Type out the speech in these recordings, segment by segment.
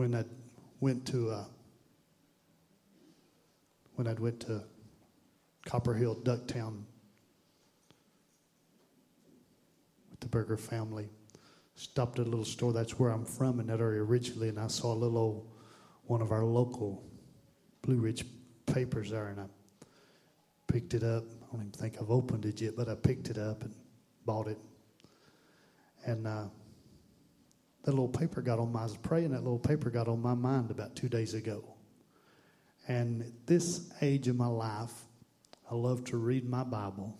when I went to uh, when I went to Copper Hill, Ducktown, with the Berger family. Stopped at a little store. That's where I'm from in that area originally, and I saw a little old, one of our local Blue Ridge papers there, and I picked it up. I don't even think I've opened it yet, but I picked it up and bought it. And uh, that little paper got on my, I was praying, that little paper got on my mind about two days ago. And at this age of my life, I love to read my Bible,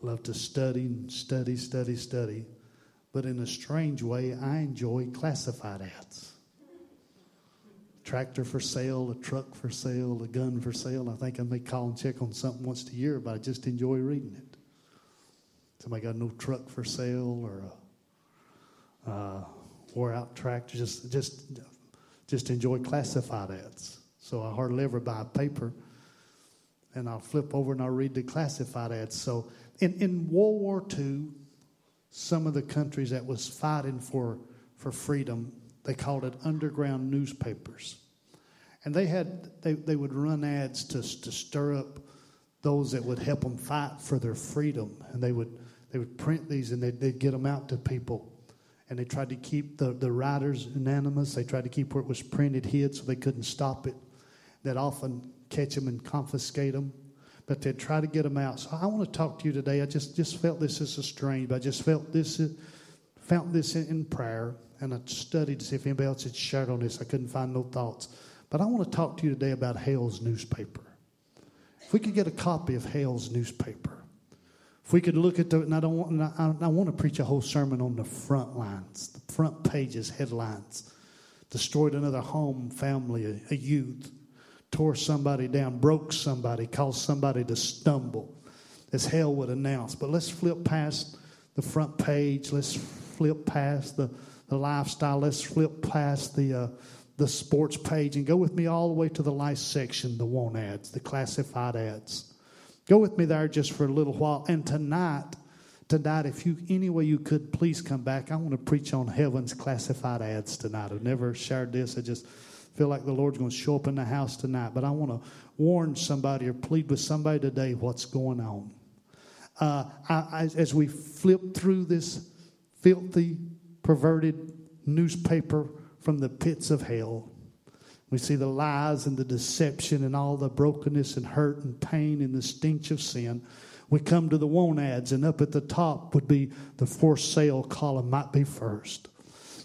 love to study and study, study, study. But in a strange way, I enjoy classified ads. Tractor for sale, a truck for sale, a gun for sale. I think I may call and check on something once a year, but I just enjoy reading it. Somebody got a new truck for sale or a uh, wore out tractor. Just, just, just enjoy classified ads. So I hardly ever buy a paper, and I'll flip over and I'll read the classified ads. So in, in World War II, some of the countries that was fighting for, for freedom, they called it underground newspapers. And they had they, they would run ads to, to stir up those that would help them fight for their freedom. And they would they would print these and they'd, they'd get them out to people. And they tried to keep the, the writers anonymous. They tried to keep where it was printed hid so they couldn't stop it. They'd often catch them and confiscate them but they'd try to get them out. So I want to talk to you today. I just, just felt this is a strange, but I just felt this, uh, felt this in prayer, and I studied to see if anybody else had shared on this. I couldn't find no thoughts. But I want to talk to you today about Hell's newspaper. If we could get a copy of Hell's newspaper, if we could look at the, and I don't want, I, I want to preach a whole sermon on the front lines, the front pages, headlines. Destroyed another home, family, a, youth tore somebody down, broke somebody, caused somebody to stumble, as hell would announce. But let's flip past the front page. Let's flip past the, the lifestyle. Let's flip past the, uh, the sports page and go with me all the way to the life section, the want ads, the classified ads. Go with me there just for a little while. And tonight, tonight, if you any way you could, please come back. I want to preach on heaven's classified ads tonight. I've never shared this. I just feel like the Lord's going to show up in the house tonight, but I want to warn somebody or plead with somebody today what's going on. Uh, I, I, as we flip through this filthy, perverted newspaper from the pits of hell, we see the lies and the deception and all the brokenness and hurt and pain and the stench of sin. We come to the want ads, and up at the top would be the for sale column, might be first.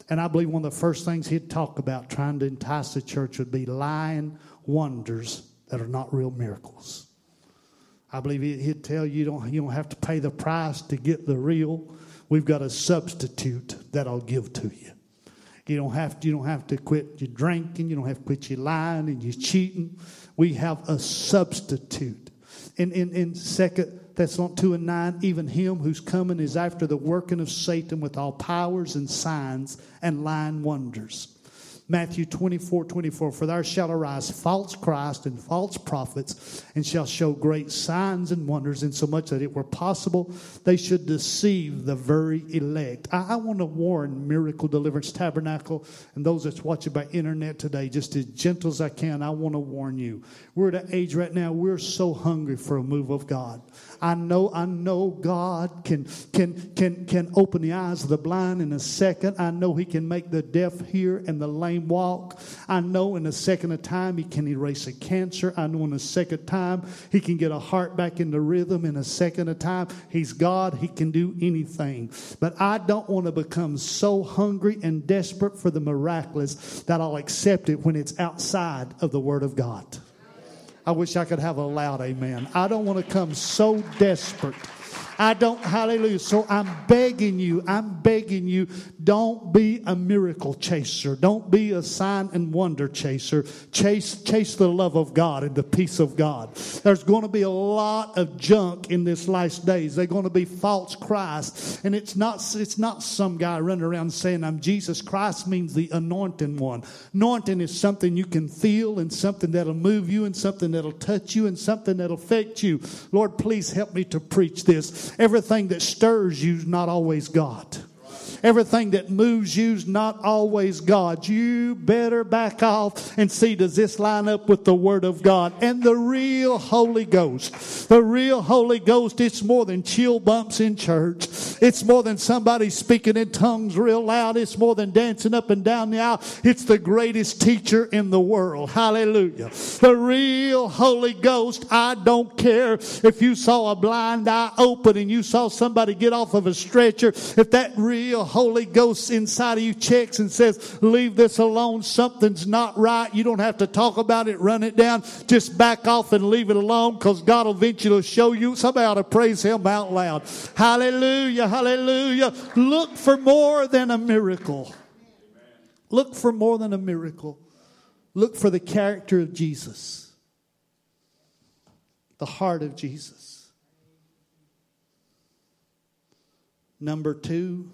And I believe one of the first things he'd talk about trying to entice the church would be lying wonders that are not real miracles. I believe he'd tell you you don't, you don't have to pay the price to get the real. We've got a substitute that I'll give to you. You don't have to, you don't have to quit your drinking. You don't have to quit your lying and your cheating. We have a substitute. In, in, in second Thessalonians 2 and 9, even him who's coming is after the working of Satan with all powers and signs and lying wonders Matthew 24, 24. For there shall arise false Christ and false prophets, and shall show great signs and wonders, insomuch that it were possible they should deceive the very elect. I, I want to warn Miracle Deliverance Tabernacle and those that's watching by internet today, just as gentle as I can, I want to warn you. We're at an age right now, we're so hungry for a move of God. I know, I know God can can can can open the eyes of the blind in a second. I know He can make the deaf hear and the lame walk. I know in a second of time he can erase a cancer. I know in a second time he can get a heart back into rhythm. In a second of time, he's God. He can do anything. But I don't want to become so hungry and desperate for the miraculous that I'll accept it when it's outside of the Word of God. I wish I could have a loud amen. I don't want to come so desperate I don't, hallelujah. So I'm begging you, I'm begging you, don't be a miracle chaser. Don't be a sign and wonder chaser. Chase, chase the love of God and the peace of God. There's going to be a lot of junk in this last days. They're going to be false Christ. And it's not, it's not some guy running around saying I'm Jesus. Christ means the anointing one. Anointing is something you can feel and something that'll move you and something that'll touch you and something that'll affect you. Lord, please help me to preach this. Everything that stirs you is not always God. Everything that moves you's not always God. You better back off and see does this line up with the Word of God and the real Holy Ghost. The real Holy Ghost, it's more than chill bumps in church. It's more than somebody speaking in tongues real loud. It's more than dancing up and down the aisle. It's the greatest teacher in the world. Hallelujah. The real Holy Ghost, I don't care if you saw a blind eye open and you saw somebody get off of a stretcher. If that real Holy Ghost inside of you checks and says, leave this alone, something's not right. You don't have to talk about it, run it down. Just back off and leave it alone because God will eventually show you. Somebody ought to praise Him out loud. Hallelujah, hallelujah. Look for more than a miracle. Look for more than a miracle. Look for the character of Jesus, the heart of Jesus. Number two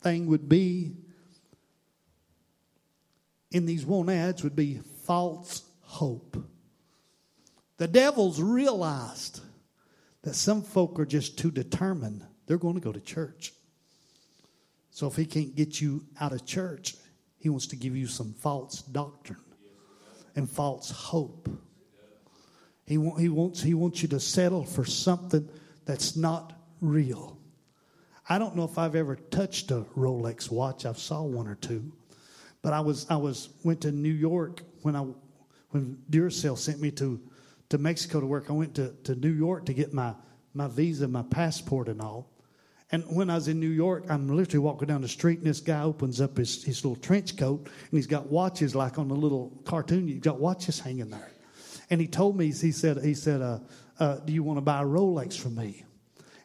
thing would be in these one ads would be false hope. The devils realized that some folk are just too determined. They're going to go to church. So if he can't get you out of church, he wants to give you some false doctrine and false hope. He, want, he, wants, he wants you to settle for something that's not real. I don't know if I've ever touched a Rolex watch. I've saw one or two. But I was I was went to New York when I when Duracell sent me to to Mexico to work. I went to, to New York to get my my visa, my passport, and all. And when I was in New York, I'm literally walking down the street, and this guy opens up his, his little trench coat, and he's got watches like on the little cartoon. He's got watches hanging there. And he told me, he said, he said, uh, uh, "Do you want to buy a Rolex from me?"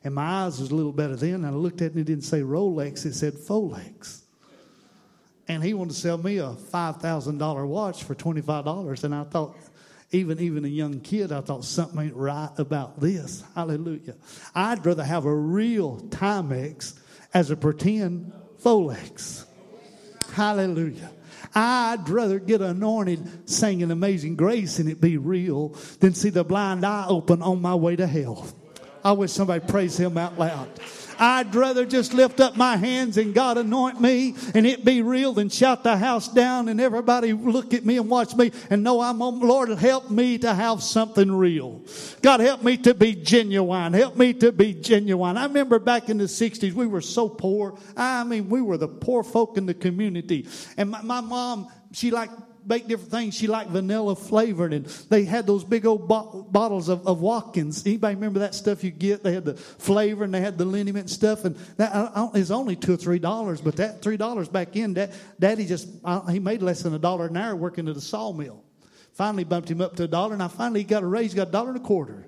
And my eyes was a little better then. And I looked at it, and it didn't say Rolex; it said Folex. And he wanted to sell me a five thousand dollar watch for twenty five dollars, and I thought even even a young kid, I thought something ain't right about this. Hallelujah. I'd rather have a real Timex as a pretend Folex. Hallelujah. I'd rather get anointed singing Amazing Grace and it be real than see the blind eye open on my way to hell. I wish somebody praise him out loud. I'd rather just lift up my hands and God anoint me and it be real than shout the house down and everybody look at me and watch me and know I'm on. Lord, help me to have something real. God, help me to be genuine. Help me to be genuine. I remember back in the 60s, we were so poor. I mean, we were the poor folk in the community. And my, my mom, she liked bake different things. She liked vanilla flavored, and they had those big old bo- bottles of, of Watkins. Anybody remember that stuff you get? They had the flavor and they had the liniment stuff, and that is only two or three dollars. But that three dollars back in, that Daddy just he made less than a dollar an hour working at a sawmill. Finally bumped him up to a dollar, and I finally got a raise. Got a dollar and a quarter.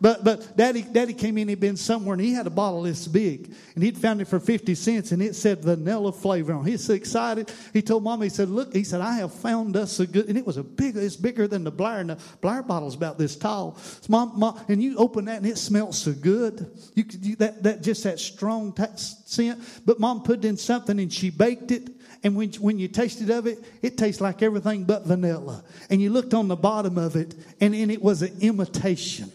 But but daddy daddy came in, he'd been somewhere and he had a bottle this big. And he'd found it for 50 cents and it said vanilla flavor on it. He's so excited. He told mom, he said, Look, he said, I have found us a good and it was a big, it's bigger than the Blair. And the Blair bottle's about this tall. So mom, mom, and you open that and it smells so good. You you, that that just that strong t- scent. But mom put in something and she baked it. And when, when you tasted of it, it tastes like everything but vanilla. And you looked on the bottom of it, and, and it was an imitation.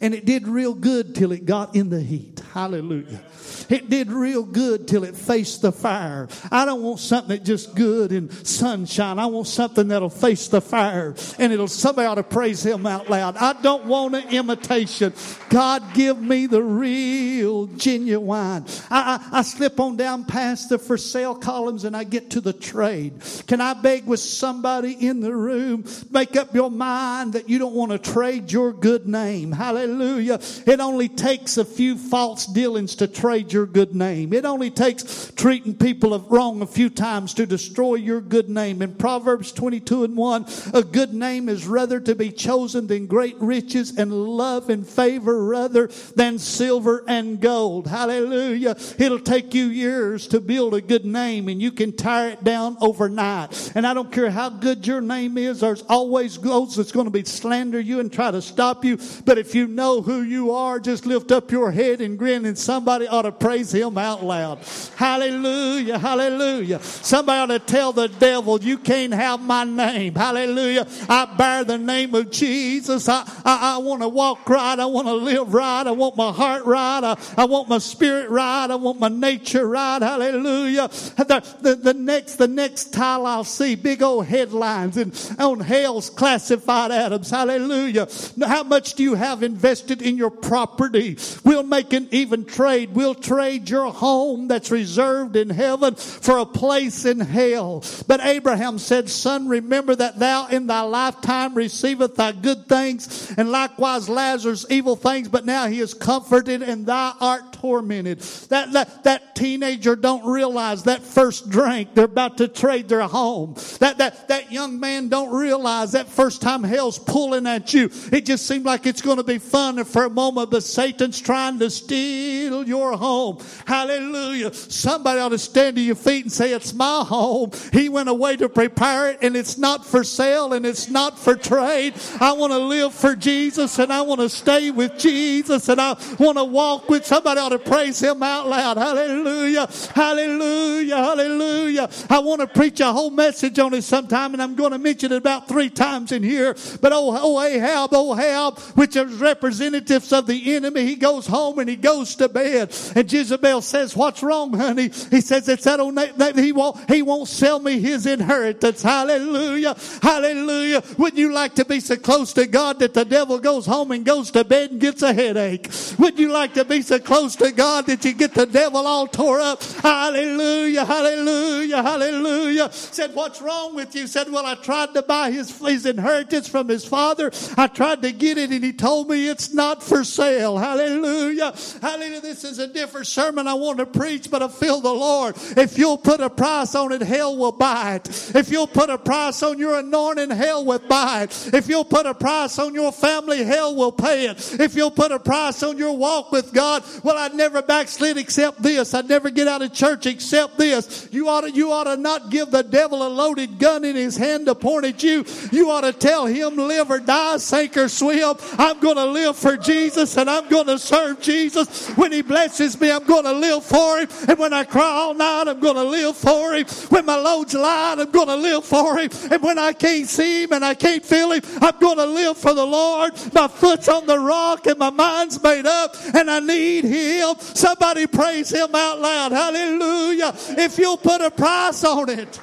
And it did real good till it got in the heat. Hallelujah. It did real good till it faced the fire. I don't want something that just good in sunshine. I want something that'll face the fire and it'll somebody ought to praise him out loud. I don't want an imitation. God give me the real genuine. I, I, I slip on down past the for sale columns and I get to the trade. Can I beg with somebody in the room? Make up your mind that you don't want to trade your good name. Hallelujah. It only takes a few false dealings to trade your good name. It only takes treating people wrong a few times to destroy your good name. In Proverbs 22 and 1, a good name is rather to be chosen than great riches and love and favor rather than silver and gold. Hallelujah. It'll take you years to build a good name and you can tear it down overnight. And I don't care how good your name is, there's always those that's going to be slander you and try to stop you. But if You know who you are, just lift up your head and grin, and somebody ought to praise him out loud. Hallelujah, hallelujah. Somebody ought to tell the devil, You can't have my name. Hallelujah. I bear the name of Jesus. I, I, I want to walk right. I want to live right. I want my heart right. I, I want my spirit right. I want my nature right. Hallelujah. The, the, the next, the next tile I'll see, big old headlines and on hell's classified atoms. Hallelujah. How much do you have invested in your property? We'll make an even trade. We'll trade your home that's reserved in heaven for a place in hell. But Abraham said, son, remember that thou in thy lifetime receiveth thy good things and likewise Lazarus evil things, but now he is comforted and thou art tormented. That, that, that teenager don't realize that first drink, they're about to trade their home. That, that, that young man don't realize that first time hell's pulling at you. It just seems like it's going to be fun for a moment, but Satan's trying to steal your home. Hallelujah. Somebody ought to stand to your feet and say, it's my home. He went away to prepare it and it's not for sale and it's not for trade. I want to live for Jesus and I want to stay with Jesus and I want to walk with somebody ought to praise him out loud. Hallelujah. Hallelujah. Hallelujah. I want to preach a whole message on it sometime and I'm going to mention it about three times in here. But oh, oh Ahab, oh Ahab, which is representatives of the enemy, he goes home and he goes to bed. And Jezebel says, what's wrong, honey? He says, it's that old, he won't, he won't sell me his inheritance. Hallelujah. Hallelujah. Wouldn't you like to be so close to God that the devil goes home and goes to bed and gets a headache? Wouldn't you like to be so close to God that you get the devil all tore up? Hallelujah. Hallelujah. Hallelujah. Said, what's wrong with you? Said, well, I tried to buy his, his inheritance from his father. I tried to get it and he told me it's not for sale. Hallelujah. Hallelujah. This is a different sermon I want to preach, but I feel the Lord. If you'll put a price on it, hell will buy it. If you'll put a price on your anointing, hell will buy it. If you'll put a price on your family, hell will pay it. If you'll put a price on your walk with God, well, I'd never backslid except this. I'd never get out of church except this. You ought to, you ought to not give the devil a loaded gun in his hand to point at you. You ought to tell him, live or die, sink or swim. I'm going to live for Jesus and I'm going to serve Jesus. When he blesses me, I'm going to live for him. And when I cry all night, I'm going to live for him. When my load's light, I'm going to live for him. And when I can't see him and I can't feel him, I'm going to live for the Lord. My foot's on the rock and my mind's made up and I need him. Somebody praise him out loud. Hallelujah. If you'll put a price on it.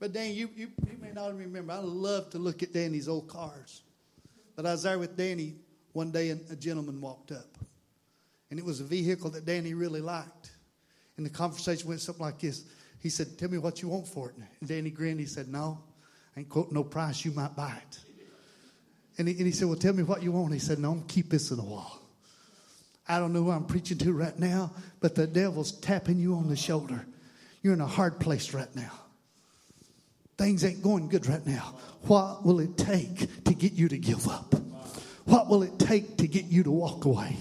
But Dan, you, you, you not remember. I love to look at Danny's old cars. But I was there with Danny one day and a gentleman walked up. And it was a vehicle that Danny really liked. And the conversation went something like this. He said, Tell me what you want for it. And Danny grinned. He said, No, I ain't quoting no price. You might buy it. And he, and he said, Well, tell me what you want. He said, No, I'm keep this in the wall. I don't know who I'm preaching to right now, but the devil's tapping you on the shoulder. You're in a hard place right now. Things ain't going good right now. What will it take to get you to give up? What will it take to get you to walk away?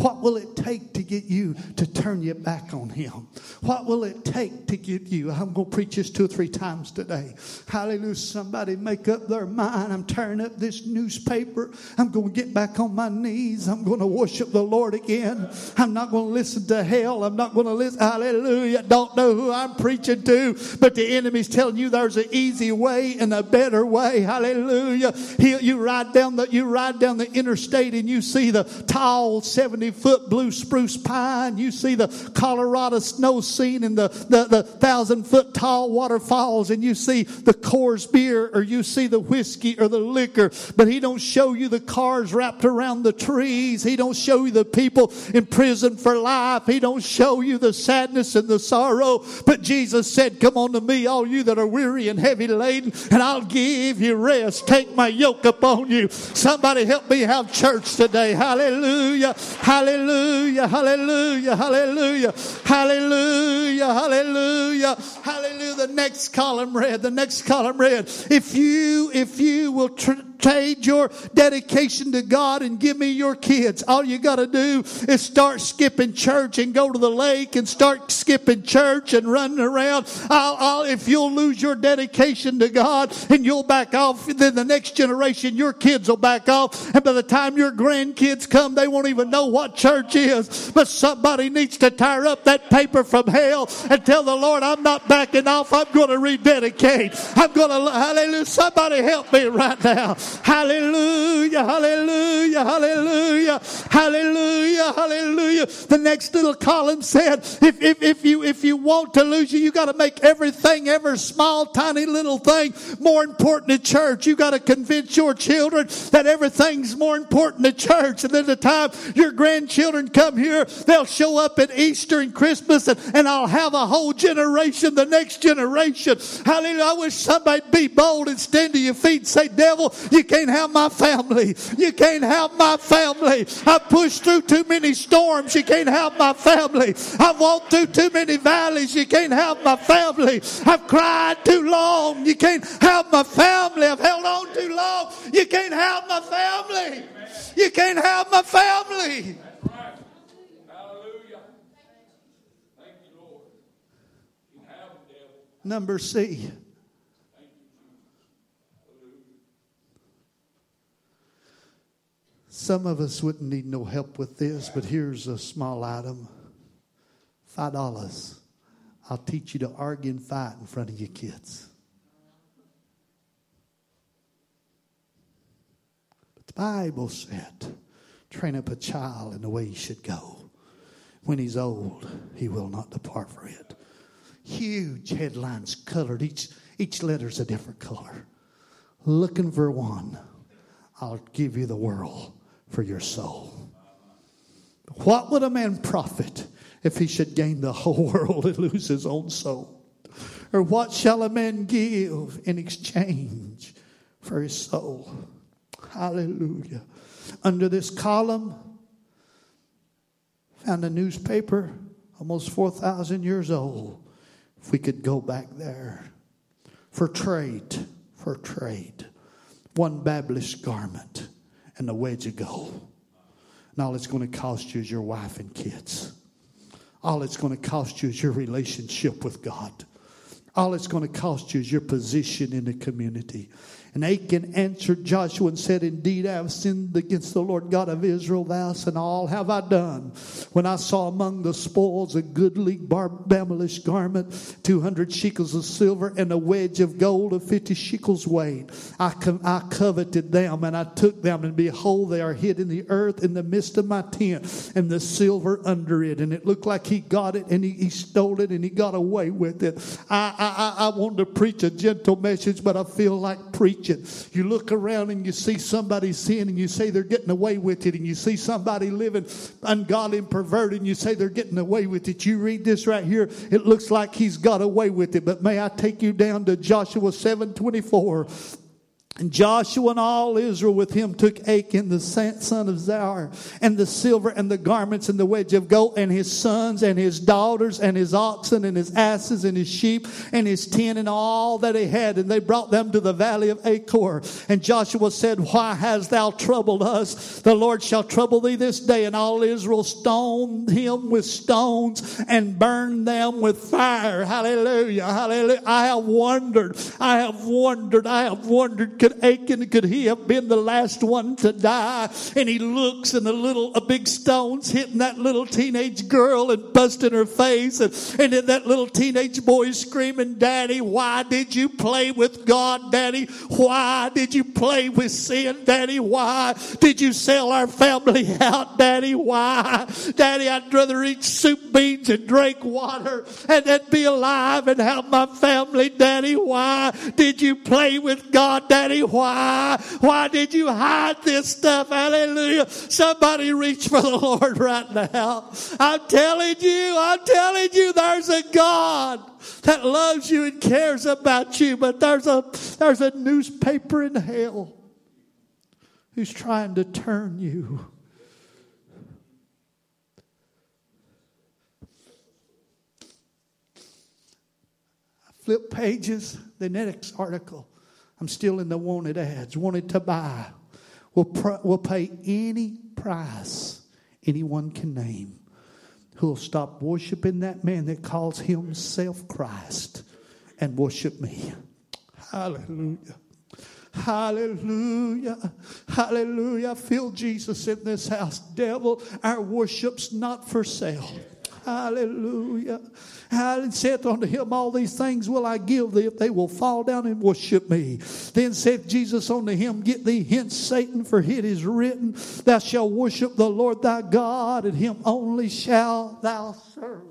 What will it take to get you to turn your back on Him? What will it take to get you? I'm going to preach this two or three times today. Hallelujah. Somebody make up their mind. I'm tearing up this newspaper. I'm going to get back on my knees. I'm going to worship the Lord again. I'm not going to listen to hell. I'm not going to listen. Hallelujah. Don't know who I'm preaching to, but the enemy's telling you there's an easy way and a better way. Hallelujah. He, you ride down the you ride down the interstate and you see the tall 70 foot blue spruce pine. You see the Colorado snow scene and the, the, the thousand foot tall waterfalls and you see the Coors beer or you see the whiskey or the liquor. But he don't show you the cars wrapped around the trees. He don't show you the people in prison for life. He don't show you the sadness and the sorrow. But Jesus said, come on to me, all you that are weary and heavy laden, and I'll give you rest. Take my yoke upon you. Somebody help me have church today. Hallelujah. Hallelujah. Hallelujah. Hallelujah. Hallelujah. Hallelujah. Hallelujah. Hallelujah. The next column read, the next column read, if you, if you will tr- trade your dedication to God and give me your kids. All you got to do is start skipping church and go to the lake and start skipping church and running around. I'll, I'll, if you'll lose your dedication to God and you'll back off, then the next generation, your kids will back off. And by the time your grandkids come, they won't even know what church is. But somebody needs to tear up that paper from hell and tell the Lord, I'm not backing off. I'm going to rededicate. I'm going to, hallelujah. Somebody help me right now. Hallelujah, hallelujah, hallelujah, hallelujah, hallelujah. The next little column said, if, if, if you, if you want to lose you, you got to make everything, every small, tiny little thing more important to church. You got to convince your children that everything's more important to church. And then the time your grandchildren come here, they'll show up at Easter and Christmas and, and I'll have a whole generation, the next generation. Hallelujah. I wish somebody'd be bold and stand to your feet and say, devil, you can't have my family. You can't have my family. I've pushed through too many storms. You can't have my family. I've walked through too many valleys. You can't have my family. I've cried too long. You can't have my family. I've held on too long. You can't have my family. You can't have my family. Number C. Some of us wouldn't need no help with this, but here's a small item five dollars. I'll teach you to argue and fight in front of your kids. But the Bible said, train up a child in the way he should go. When he's old, he will not depart from it. Huge headlines colored, each, each letter's a different color. Looking for one, I'll give you the world for your soul. What would a man profit if he should gain the whole world and lose his own soul? Or what shall a man give in exchange for his soul? Hallelujah. Under this column, found a newspaper almost 4,000 years old. If we could go back there for trade, for trade. One Babylonish garment and a wedge of gold. And all it's going to cost you is your wife and kids. All it's going to cost you is your relationship with God. All it's going to cost you is your position in the community. And Achan answered Joshua and said, Indeed, I have sinned against the Lord God of Israel, thus and all have I done. When I saw among the spoils a goodly Babylonish garment, 200 shekels of silver, and a wedge of gold of 50 shekels weight, I, com- I coveted them, and I took them, and behold, they are hid in the earth in the midst of my tent, and the silver under it. And it looked like he got it, and he, he stole it, and he got away with it. I, I, I, I wanted to preach a gentle message, but I feel like preaching preaching. You look around and you see somebody sin and you say they're getting away with it, and you see somebody living ungodly and perverted and you say they're getting away with it. You read this right here, it looks like he's got away with it. But may I take you down to Joshua 7 24. And Joshua and all Israel with him took Achan, the son of Zerah, and the silver and the garments and the wedge of gold, and his sons and his daughters and his oxen and his asses and his sheep and his tent and all that he had. And they brought them to the valley of Achor. And Joshua said, Why hast thou troubled us? The Lord shall trouble thee this day. And all Israel stoned him with stones and burned them with fire. Hallelujah. Hallelujah. I have wondered. I have wondered. I have wondered Achan, could he have been the last one to die? And he looks and the little, a big stone's hitting that little teenage girl and busting her face. And, and then that little teenage boy screaming, Daddy, why did you play with God, Daddy? Why did you play with sin, Daddy? Why did you sell our family out, Daddy? Why? Daddy, I'd rather eat soup beans and drink water and then be alive and have my family, Daddy. Why did you play with God, Daddy? Why? Why did you hide this stuff? Hallelujah. Somebody reach for the Lord right now. I'm telling you, I'm telling you, there's a God that loves you and cares about you, but there's a, there's a newspaper in hell who's trying to turn you. flip pages, the next article. I'm still in the wanted ads, wanted to buy. We'll, pr- will pay any price anyone can name who'll stop worshiping that man that calls himself Christ and worship me. Hallelujah. Hallelujah. Hallelujah. I feel Jesus in this house. Devil, our worship's not for sale. Hallelujah. And saith unto him, All these things will I give thee if they will fall down and worship me. Then saith Jesus unto him, Get thee hence, Satan, for it is written, Thou shalt worship the Lord thy God, and him only shalt thou serve.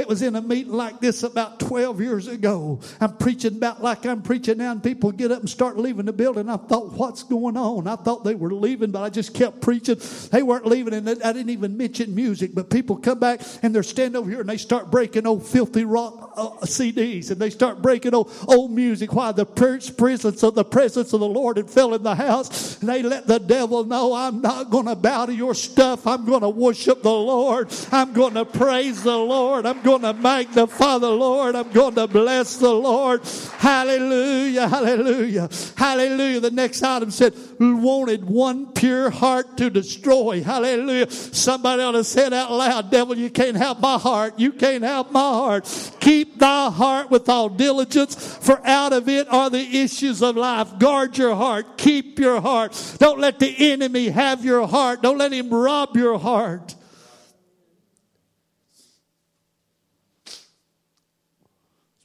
It was in a meeting like this about 12 years ago. I'm preaching about like I'm preaching now, and people get up and start leaving the building. I thought, what's going on? I thought they were leaving, but I just kept preaching. They weren't leaving, and I didn't even mention music. But people come back and they're standing over here and they start breaking old filthy rock uh, CDs and they start breaking old, old music. Why? The presence of the presence of the Lord had fell in the house, and they let the devil know, I'm not going to bow to your stuff. I'm going to worship the Lord. I'm going to praise the Lord. I'm going to magnify the Lord. I'm going to bless the Lord. Hallelujah, hallelujah, hallelujah. The next item said, wanted one pure heart to destroy. Hallelujah. Somebody ought to say it out loud, devil, you can't have my heart. You can't have my heart. Keep thy heart with all diligence, for out of it are the issues of life. Guard your heart. Keep your heart. Don't let the enemy have your heart. Don't let him rob your heart.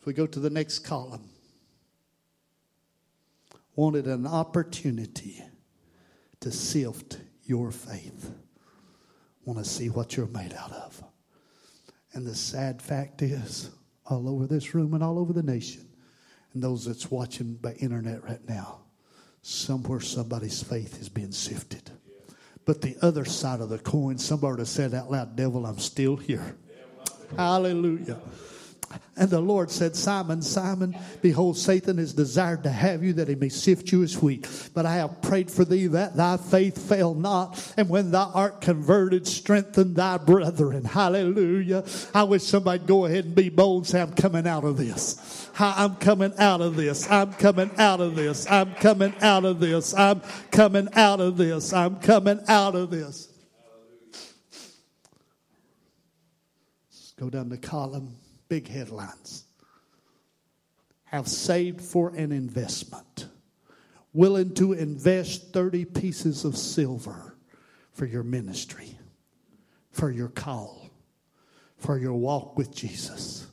We go to the next column. Wanted an opportunity to sift your faith. Want to see what you're made out of. And the sad fact is, all over this room and all over the nation, and those that's watching by internet right now, somewhere somebody's faith is being sifted. But the other side of the coin, somebody said out loud, Devil, I'm still here. Hallelujah. And the Lord said, Simon, Simon, behold, Satan has desired to have you that he may sift you as wheat. But I have prayed for thee that thy faith fail not. And when thou art converted, strengthen thy brethren. Hallelujah. I wish somebody'd go ahead and be bold and say, I'm coming out of this. I'm coming out of this. I'm coming out of this. I'm coming out of this. I'm coming out of this. I'm coming out of this. Let's go down the column big headlines. Have saved for an investment. Willing to invest 30 pieces of silver for your ministry, for your call, for your walk with Jesus.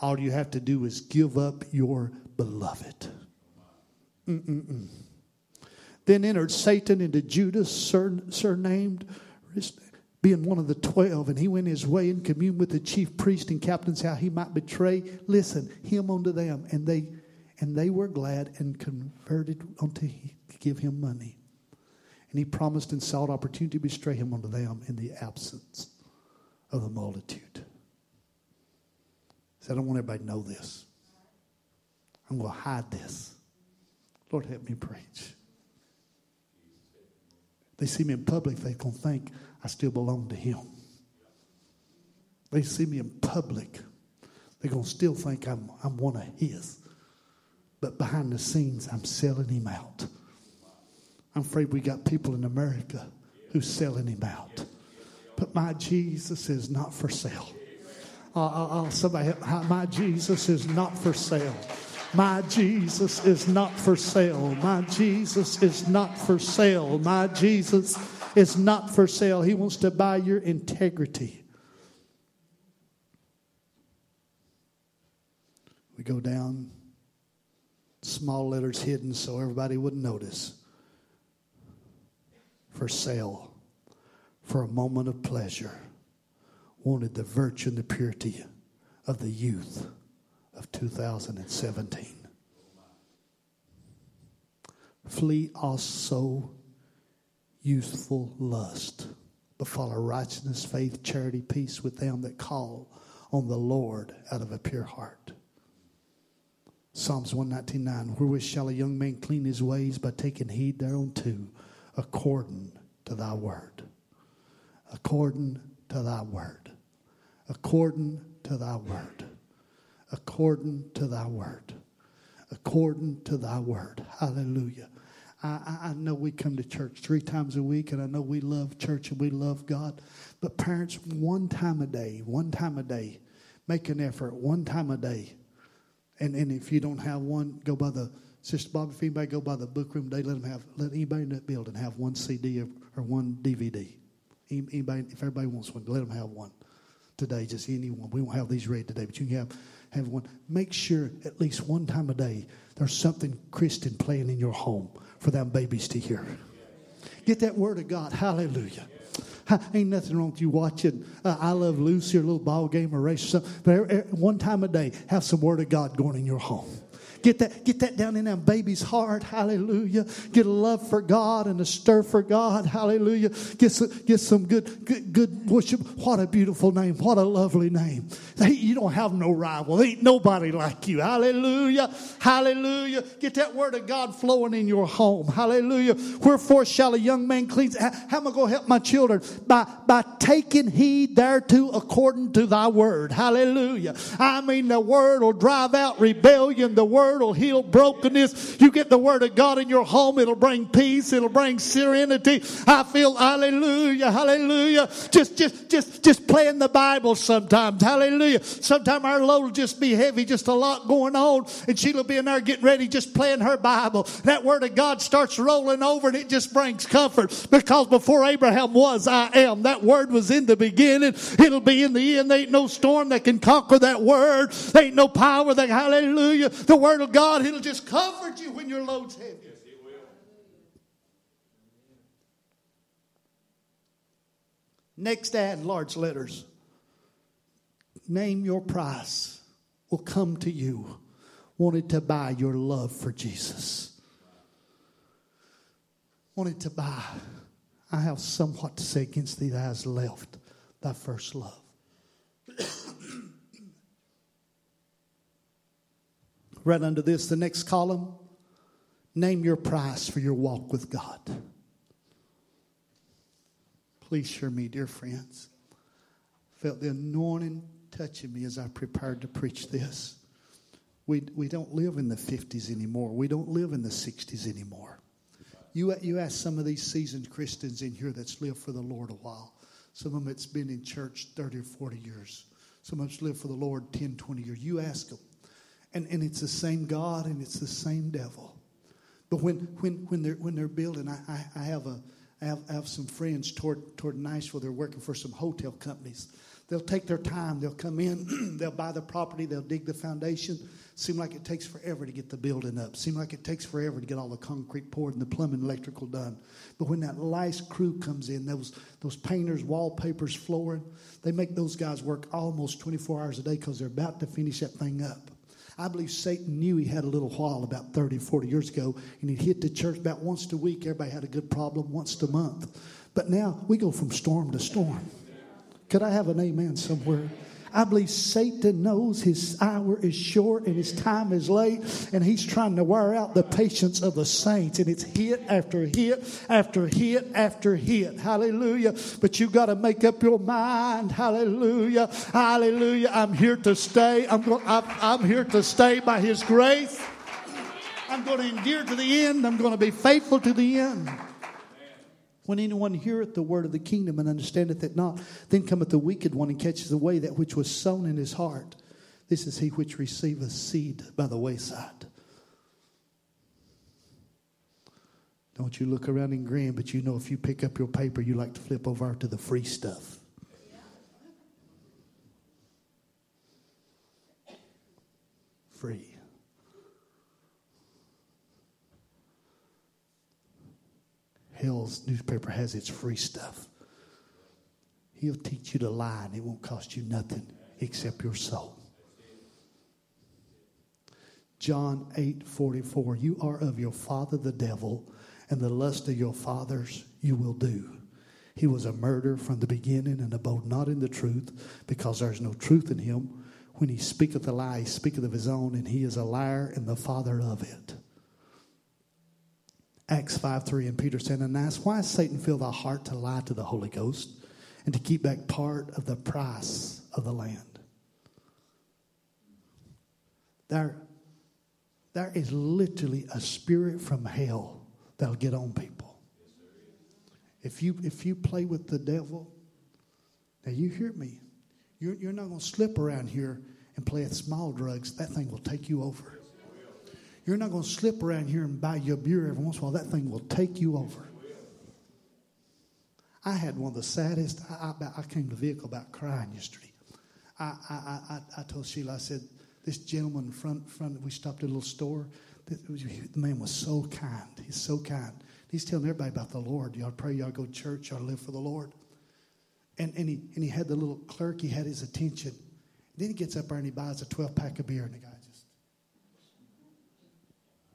All you have to do is give up your beloved. Mm-mm-mm. Then entered Satan into Judas, surnamed being one of the twelve, and he went his way and communed with the chief priest and captains how he might betray, listen, him unto them. And they and they were glad and converted unto to give him money. And he promised and sought opportunity to betray him unto them in the absence of the multitude. So I don't want everybody to know this. I'm going to hide this. Lord, help me preach. They see me in public, they're going to think I still belong to Him. They see me in public, they're going to still think I'm, I'm one of His. But behind the scenes, I'm selling Him out. I'm afraid we got people in America who's selling Him out. But my Jesus is not for sale. Uh, uh, uh somebody, my Jesus is not for sale. My Jesus is not for sale. My Jesus is not for sale. My Jesus is not for sale. He wants to buy your integrity. We go down, small letters hidden so everybody wouldn't notice. For sale, for a moment of pleasure, wanted the virtue and the purity of the youth of 2017. Flee also youthful lust, but follow righteousness, faith, charity, peace with them that call on the Lord out of a pure heart. Psalms 119.9 Wherewith shall a young man clean his ways by taking heed thereunto, according to thy word. According to thy word. According to thy word according to thy word. according to thy word. Hallelujah. I, I, know we come to church three times a week, and I know we love church and we love God. But parents, one time a day, one time a day, make an effort, one time a day. And, and if you don't have one, go by the Sister Bob. If anybody go by the book room, they let them have let anybody in that building have one CD or, or one DVD. Anybody, if everybody wants one, let them have one today. Just anyone. We won't have these ready today, but you can have have one. Make sure at least one time a day there's something Christian playing in your home for them babies to hear. Get that word of God. Hallelujah. Ain't nothing wrong with you watching uh, I Love Lucy or a little ball game or race or something. But one time a day, have some word of God going in your home. Get that, get that down in that baby's heart. Hallelujah. Get a love for God and a stir for God. Hallelujah. Get some, get some good, good, good worship. What a beautiful name. What a lovely name. You don't have no rival. Ain't nobody like you. Hallelujah. Hallelujah. Get that word of God flowing in your home. Hallelujah. Wherefore shall a young man cleanse? How, how am I going to help my children? By, by taking heed thereto according to thy word. Hallelujah. I mean, the word will drive out rebellion. The word will heal brokenness. You get the word of God in your home, it'll bring peace, it'll bring serenity. I feel hallelujah, hallelujah. Just just just just playing the Bible sometimes. Hallelujah. Sometimes our load will just be heavy, just a lot going on, and she'll be in there getting ready, just playing her Bible. That word of God starts rolling over and it just brings comfort. Because before Abraham was, I am. That word was in the beginning. It'll be in the end. There ain't no storm that can conquer that word. There ain't no power that hallelujah. The word of God, it'll just comfort you when your load's heavy. Yes, it will. Next add large letters. Name your price will come to you. Wanted to buy your love for Jesus. Wanted to buy. I have somewhat to say against thee that has left thy first love. Right under this, the next column, name your price for your walk with God. Please hear me, dear friends. Felt the anointing touching me as I prepared to preach this. We, we don't live in the 50s anymore. We don't live in the 60s anymore. You, you ask some of these seasoned Christians in here that's lived for the Lord a while. Some of them that's been in church 30 or 40 years. Some of them's lived for the Lord 10, 20 years. You ask them, and, and it's the same God and it's the same devil. But when, when, when, they're, when they're building, I, I, I have, a, I have, I have some friends toward, toward Nashville. They're working for some hotel companies. They'll take their time. They'll come in. they'll buy the property. They'll dig the foundation. Seem like it takes forever to get the building up. Seem like it takes forever to get all the concrete poured and the plumbing, electrical done. But when that last crew comes in, those those painters, wallpapers, flooring, they make those guys work almost 24 hours a day because they're about to finish that thing up. I believe Satan knew he had a little while about 30, 40 years ago, and he'd hit the church about once a week. Everybody had a good problem once a month. But now we go from storm to storm. Could I have an amen somewhere? I believe Satan knows his hour is short and his time is late, and he's trying to wear out the patience of the saints. And it's hit after hit after hit after hit. Hallelujah. But you got to make up your mind. Hallelujah. Hallelujah. I'm here to stay. I'm, going, I'm, I'm here to stay by his grace. I'm going to endure to the end. I'm going to be faithful to the end. When anyone heareth the word of the kingdom and understandeth it not, then cometh the wicked one and catches away that which was sown in his heart. This is he which receiveth seed by the wayside. Don't you look around and grin, but you know if you pick up your paper, you like to flip over to the free stuff. Free. Hell's newspaper has its free stuff. He'll teach you to lie and it won't cost you nothing except your soul. John 8 44. You are of your father the devil, and the lust of your fathers you will do. He was a murderer from the beginning and abode not in the truth, because there is no truth in him. When he speaketh a lie, he speaketh of his own, and he is a liar and the father of it. Acts 5 3, and Peter said, And asked, Why Satan filled thy heart to lie to the Holy Ghost and to keep back part of the price of the land? There, There is literally a spirit from hell that'll get on people. If you if you play with the devil, now you hear me. You're, you're not going to slip around here and play with small drugs. That thing will take you over. You're not going to slip around here and buy you a beer every once in a while. That thing will take you over. I had one of the saddest. I, I, I came to the vehicle about crying yesterday. I, I, I, I told Sheila, I said, this gentleman in front, front we stopped at a little store. The man was so kind. He's so kind. He's telling everybody about the Lord. Y'all pray, y'all go to church, y'all live for the Lord. And, and, he, and he had the little clerk, he had his attention. Then he gets up there and he buys a 12 pack of beer, and the guy.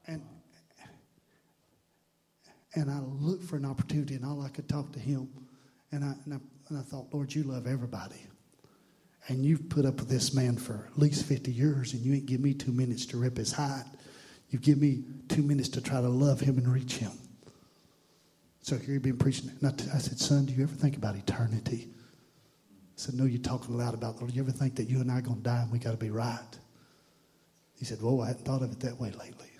And, and I looked for an opportunity, and all I could talk to him. And I, and I, and I thought, Lord, you love everybody. And you've put up with this man for at least 50 years, and you ain't give me two minutes to rip his hide. You give me two minutes to try to love him and reach him. So here you've been preaching. And I, said, Son, do you ever think about eternity? I said, No, you're talking lot about Lord. You ever think that you and I are going to die and we got to be right? He said, Whoa, I hadn't thought of it that way lately.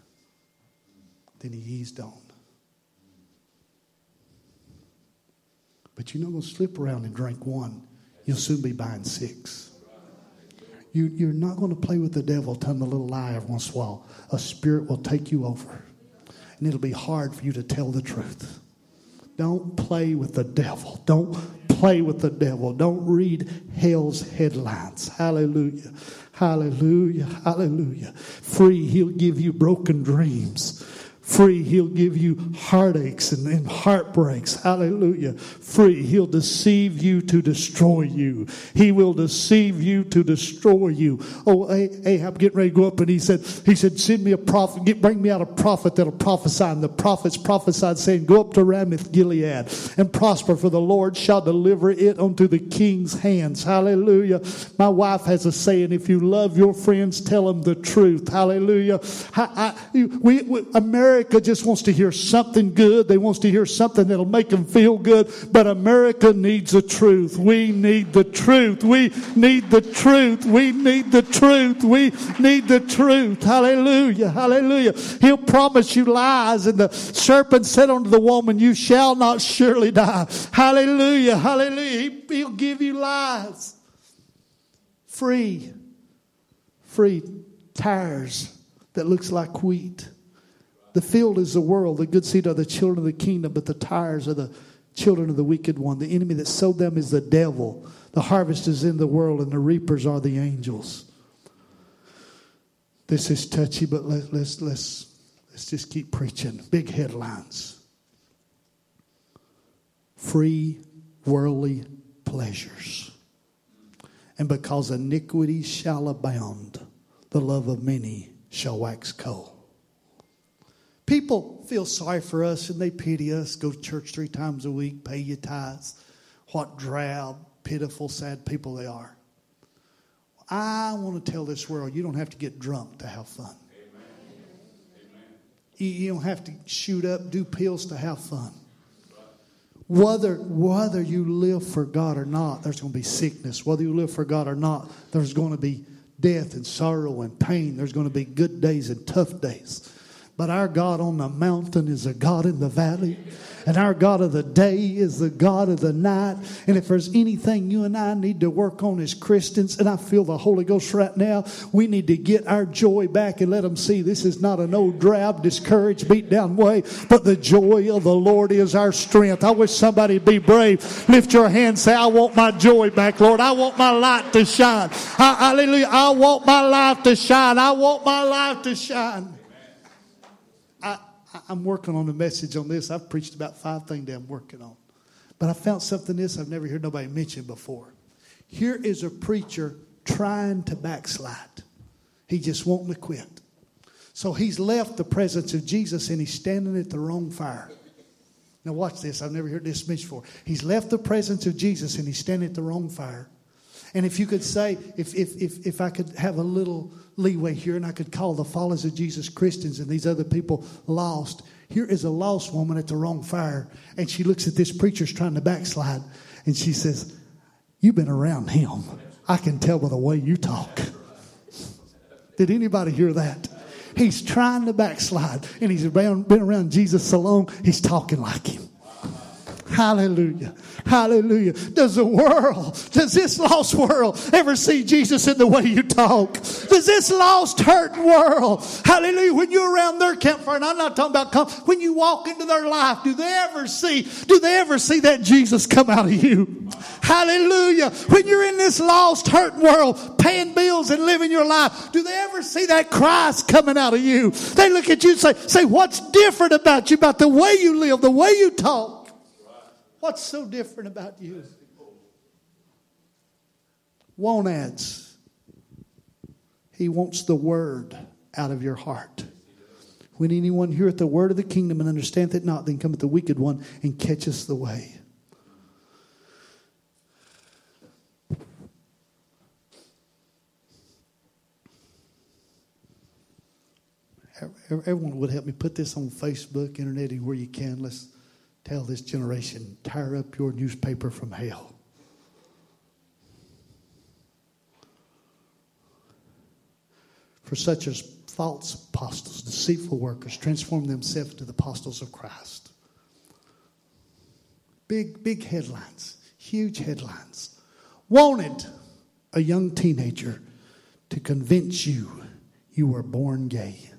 Then he eased on. But you're not going to slip around and drink one. You'll soon be buying six. You, you're not going to play with the devil, tell him a little lie every once in a while. A spirit will take you over. And it'll be hard for you to tell the truth. Don't play with the devil. Don't play with the devil. Don't read hell's headlines. Hallelujah. Hallelujah. Hallelujah. Free, he'll give you broken dreams. Free, he'll give you heartaches and, and, heartbreaks. Hallelujah. Free, he'll deceive you to destroy you. He will deceive you to destroy you. Oh, Ahab getting ready to go up and he said, he said, send me a prophet, get, bring me out a prophet that'll prophesy. And the prophets prophesied saying, go up to Ramoth Gilead and prosper for the Lord shall deliver it unto the king's hands. Hallelujah. My wife has a saying, if you love your friends, tell them the truth. Hallelujah. I, I, we, we, America America just wants to hear something good. They wants to hear something that'll make them feel good. But America needs the truth. We need the truth. We need the truth. We need the truth. We need the truth. Hallelujah. Hallelujah. He'll promise you lies. And the serpent said unto the woman, you shall not surely die. Hallelujah. Hallelujah. He'll give you lies. Free. Free tares that looks like wheat. The field is the world, the good seed are the children of the kingdom, but the tares are the children of the wicked one. The enemy that sowed them is the devil. The harvest is in the world, and the reapers are the angels. This is touchy, but let, let's let's let's just keep preaching. Big headlines. Free worldly pleasures. And because iniquity shall abound, the love of many shall wax cold. People feel sorry for us and they pity us, go to church three times a week, pay your tithes. What drab, pitiful, sad people they are. I want to tell this world you don't have to get drunk to have fun. You, you don't have to shoot up, do pills to have fun. Whether, whether you live for God or not, there's going to be sickness. Whether you live for God or not, there's going to be death and sorrow and pain. There's going to be good days and tough days. But our God on the mountain is a God in the valley. And our God of the day is the God of the night. And if there's anything you and I need to work on as Christians, and I feel the Holy Ghost right now, we need to get our joy back and let them see this is not an old drab, discouraged, beat down way, but the joy of the Lord is our strength. I wish somebody be brave. Lift your hand, say, I want my joy back, Lord. I want my light to shine. Hallelujah. I want my life to shine. I want my life to shine. I'm working on a message on this. I've preached about five things that I'm working on. But I found something this I've never heard nobody mention before. Here is a preacher trying to backslide. He just wanting to quit. So he's left the presence of Jesus and he's standing at the wrong fire. Now watch this. I've never heard this mentioned before. He's left the presence of Jesus and he's standing at the wrong fire. And if you could say, if, if, if, if I could have a little leeway here and I could call the followers of Jesus Christians and these other people lost, here is a lost woman at the wrong fire. And she looks at this preacher's trying to backslide and she says, You've been around him. I can tell by the way you talk. Did anybody hear that? He's trying to backslide. And he's been around Jesus so long, he's talking like him. Hallelujah. Hallelujah. Does the world, does this lost world ever see Jesus in the way you talk? Does this lost, hurt world, hallelujah, when you're around their campfire, and I'm not talking about, when you walk into their life, do they ever see, do they ever see that Jesus come out of you? Hallelujah. When you're in this lost, hurt world, paying bills and living your life, do they ever see that Christ coming out of you? They look at you and say, say, what's different about you, about the way you live, the way you talk? What's so different about you? Want ads. He wants the word out of your heart. When anyone heareth the word of the kingdom and understandeth it not, then cometh the wicked one and catcheth the way. Everyone would help me put this on Facebook, internet, where you can. Let's Tell this generation, tear up your newspaper from hell. For such as false apostles, deceitful workers, transform themselves into the apostles of Christ. Big, big headlines, huge headlines. Wanted a young teenager to convince you you were born gay.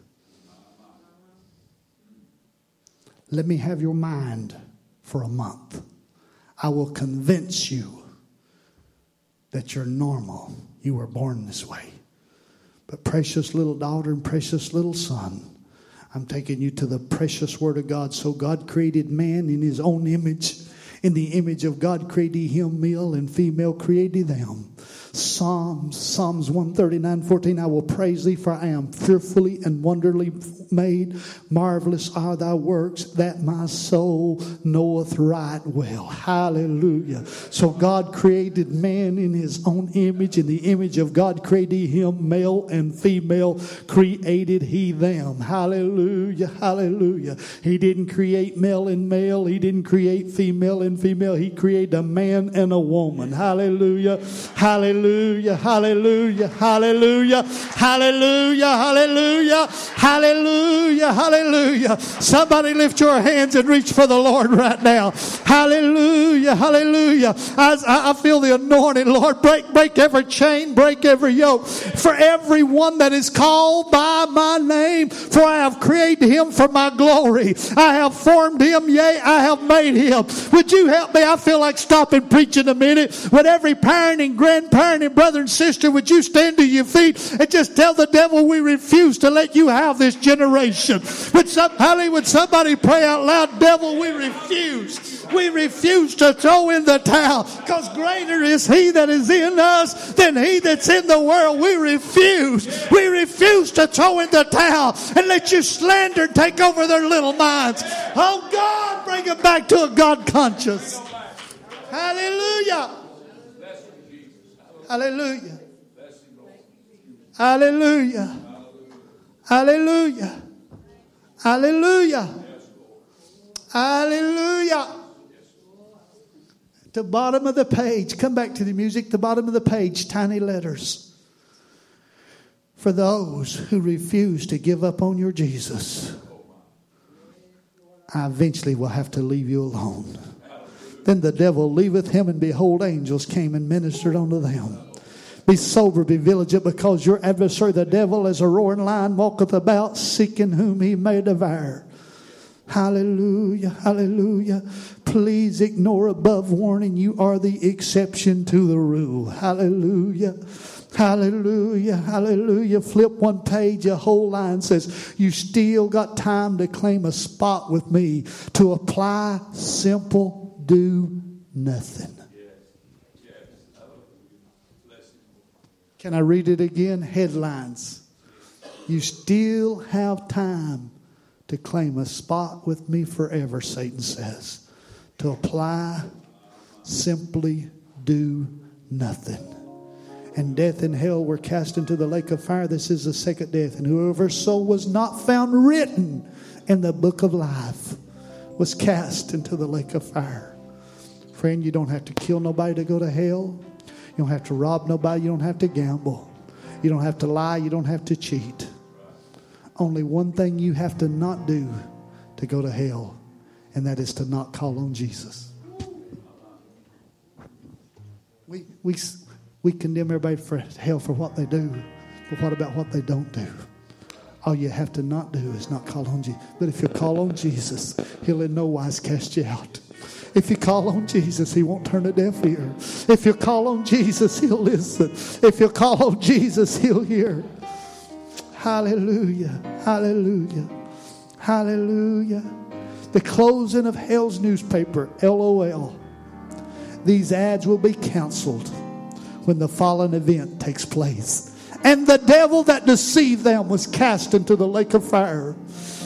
Let me have your mind for a month. I will convince you that you're normal. You were born this way. But, precious little daughter and precious little son, I'm taking you to the precious Word of God. So, God created man in His own image. In the image of God created Him, male and female created them. Psalms, Psalms 139, 14, I will praise thee, for I am fearfully and wonderfully made. Marvelous are thy works that my soul knoweth right well. Hallelujah. So God created man in his own image. In the image of God created him, male and female created he them. Hallelujah. Hallelujah. He didn't create male and male. He didn't create female and female. He created a man and a woman. Hallelujah. Hallelujah. Hallelujah, hallelujah, hallelujah, hallelujah, hallelujah, hallelujah, hallelujah. Somebody lift your hands and reach for the Lord right now. Hallelujah, hallelujah. I, I feel the anointing, Lord. Break, break every chain, break every yoke. For everyone that is called by my name, for I have created him for my glory. I have formed him, yea, I have made him. Would you help me? I feel like stopping preaching a minute. With every parent and grandparent and brother and sister, would you stand to your feet and just tell the devil we refuse to let you have this generation? Would, some, would somebody pray out loud, devil, we refuse. We refuse to throw in the towel because greater is he that is in us than he that's in the world. We refuse. We refuse to throw in the towel and let you slander take over their little minds. Oh God, bring them back to a God conscious. Hallelujah. Hallelujah. Hallelujah. Hallelujah. Hallelujah. Hallelujah. The bottom of the page, come back to the music, the bottom of the page, tiny letters. For those who refuse to give up on your Jesus, I eventually will have to leave you alone. Then the devil leaveth him, and behold, angels came and ministered unto them. Be sober, be vigilant, because your adversary, the devil, as a roaring lion, walketh about, seeking whom he may devour. Hallelujah, hallelujah. Please ignore above warning. You are the exception to the rule. Hallelujah. Hallelujah, hallelujah. Flip one page, a whole line says, You still got time to claim a spot with me to apply simple do nothing. Can I read it again? Headlines. You still have time to claim a spot with me forever, Satan says. To apply, simply do nothing. And death and hell were cast into the lake of fire. This is the second death. And whoever's soul was not found written in the book of life was cast into the lake of fire. Friend, you don't have to kill nobody to go to hell. You don't have to rob nobody. You don't have to gamble. You don't have to lie. You don't have to cheat. only one thing you have to not do to go to hell, and that is to not call on Jesus. We, we, we condemn everybody for hell for what they do, but what about what they don't do? All you have to not do is not call on Jesus. But if you call on Jesus, He'll in no wise cast you out. If you call on Jesus, He won't turn a deaf ear. If you call on Jesus, He'll listen. If you call on Jesus, He'll hear. Hallelujah. Hallelujah. Hallelujah. The closing of hell's newspaper, LOL. These ads will be canceled when the fallen event takes place. And the devil that deceived them was cast into the lake of fire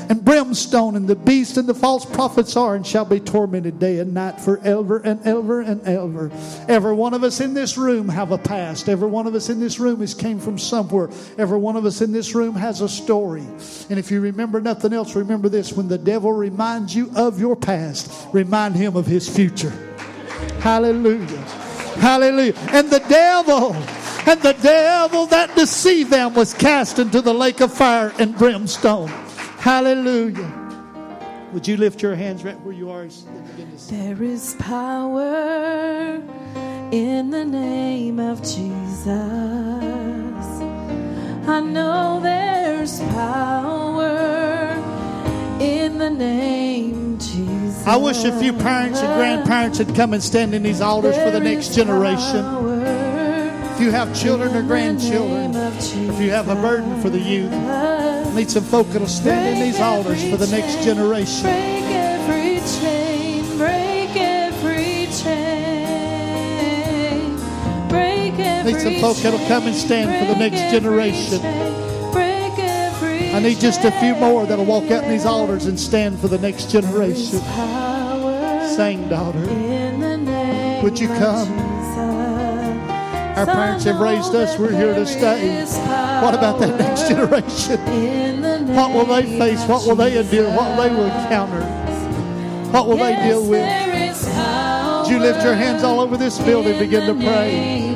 and brimstone, and the beast and the false prophets are and shall be tormented day and night forever and ever and ever. Every one of us in this room have a past. Every one of us in this room has came from somewhere. Every one of us in this room has a story. And if you remember nothing else, remember this: when the devil reminds you of your past, remind him of his future. Hallelujah. Hallelujah. And the devil and the devil that deceived them was cast into the lake of fire and brimstone. Hallelujah. Would you lift your hands right where you are? There is power in the name of Jesus. I know there's power in the name Jesus. I wish a few parents and grandparents had come and stand in these altars for the next generation. If you have children or grandchildren, if you have a burden for the youth, need some folk that'll stand in these altars for the next generation. Break every chain, break every chain, break every Need some folk that'll come and stand for the next generation. I need just a few more that'll walk out in these altars and stand for the next generation. Sing, daughter. Would you come? Our parents have raised us. We're here to stay. What about that next generation? What will they face? What will they endure? What will they encounter? What will they deal with? Would you lift your hands all over this building? And begin to pray.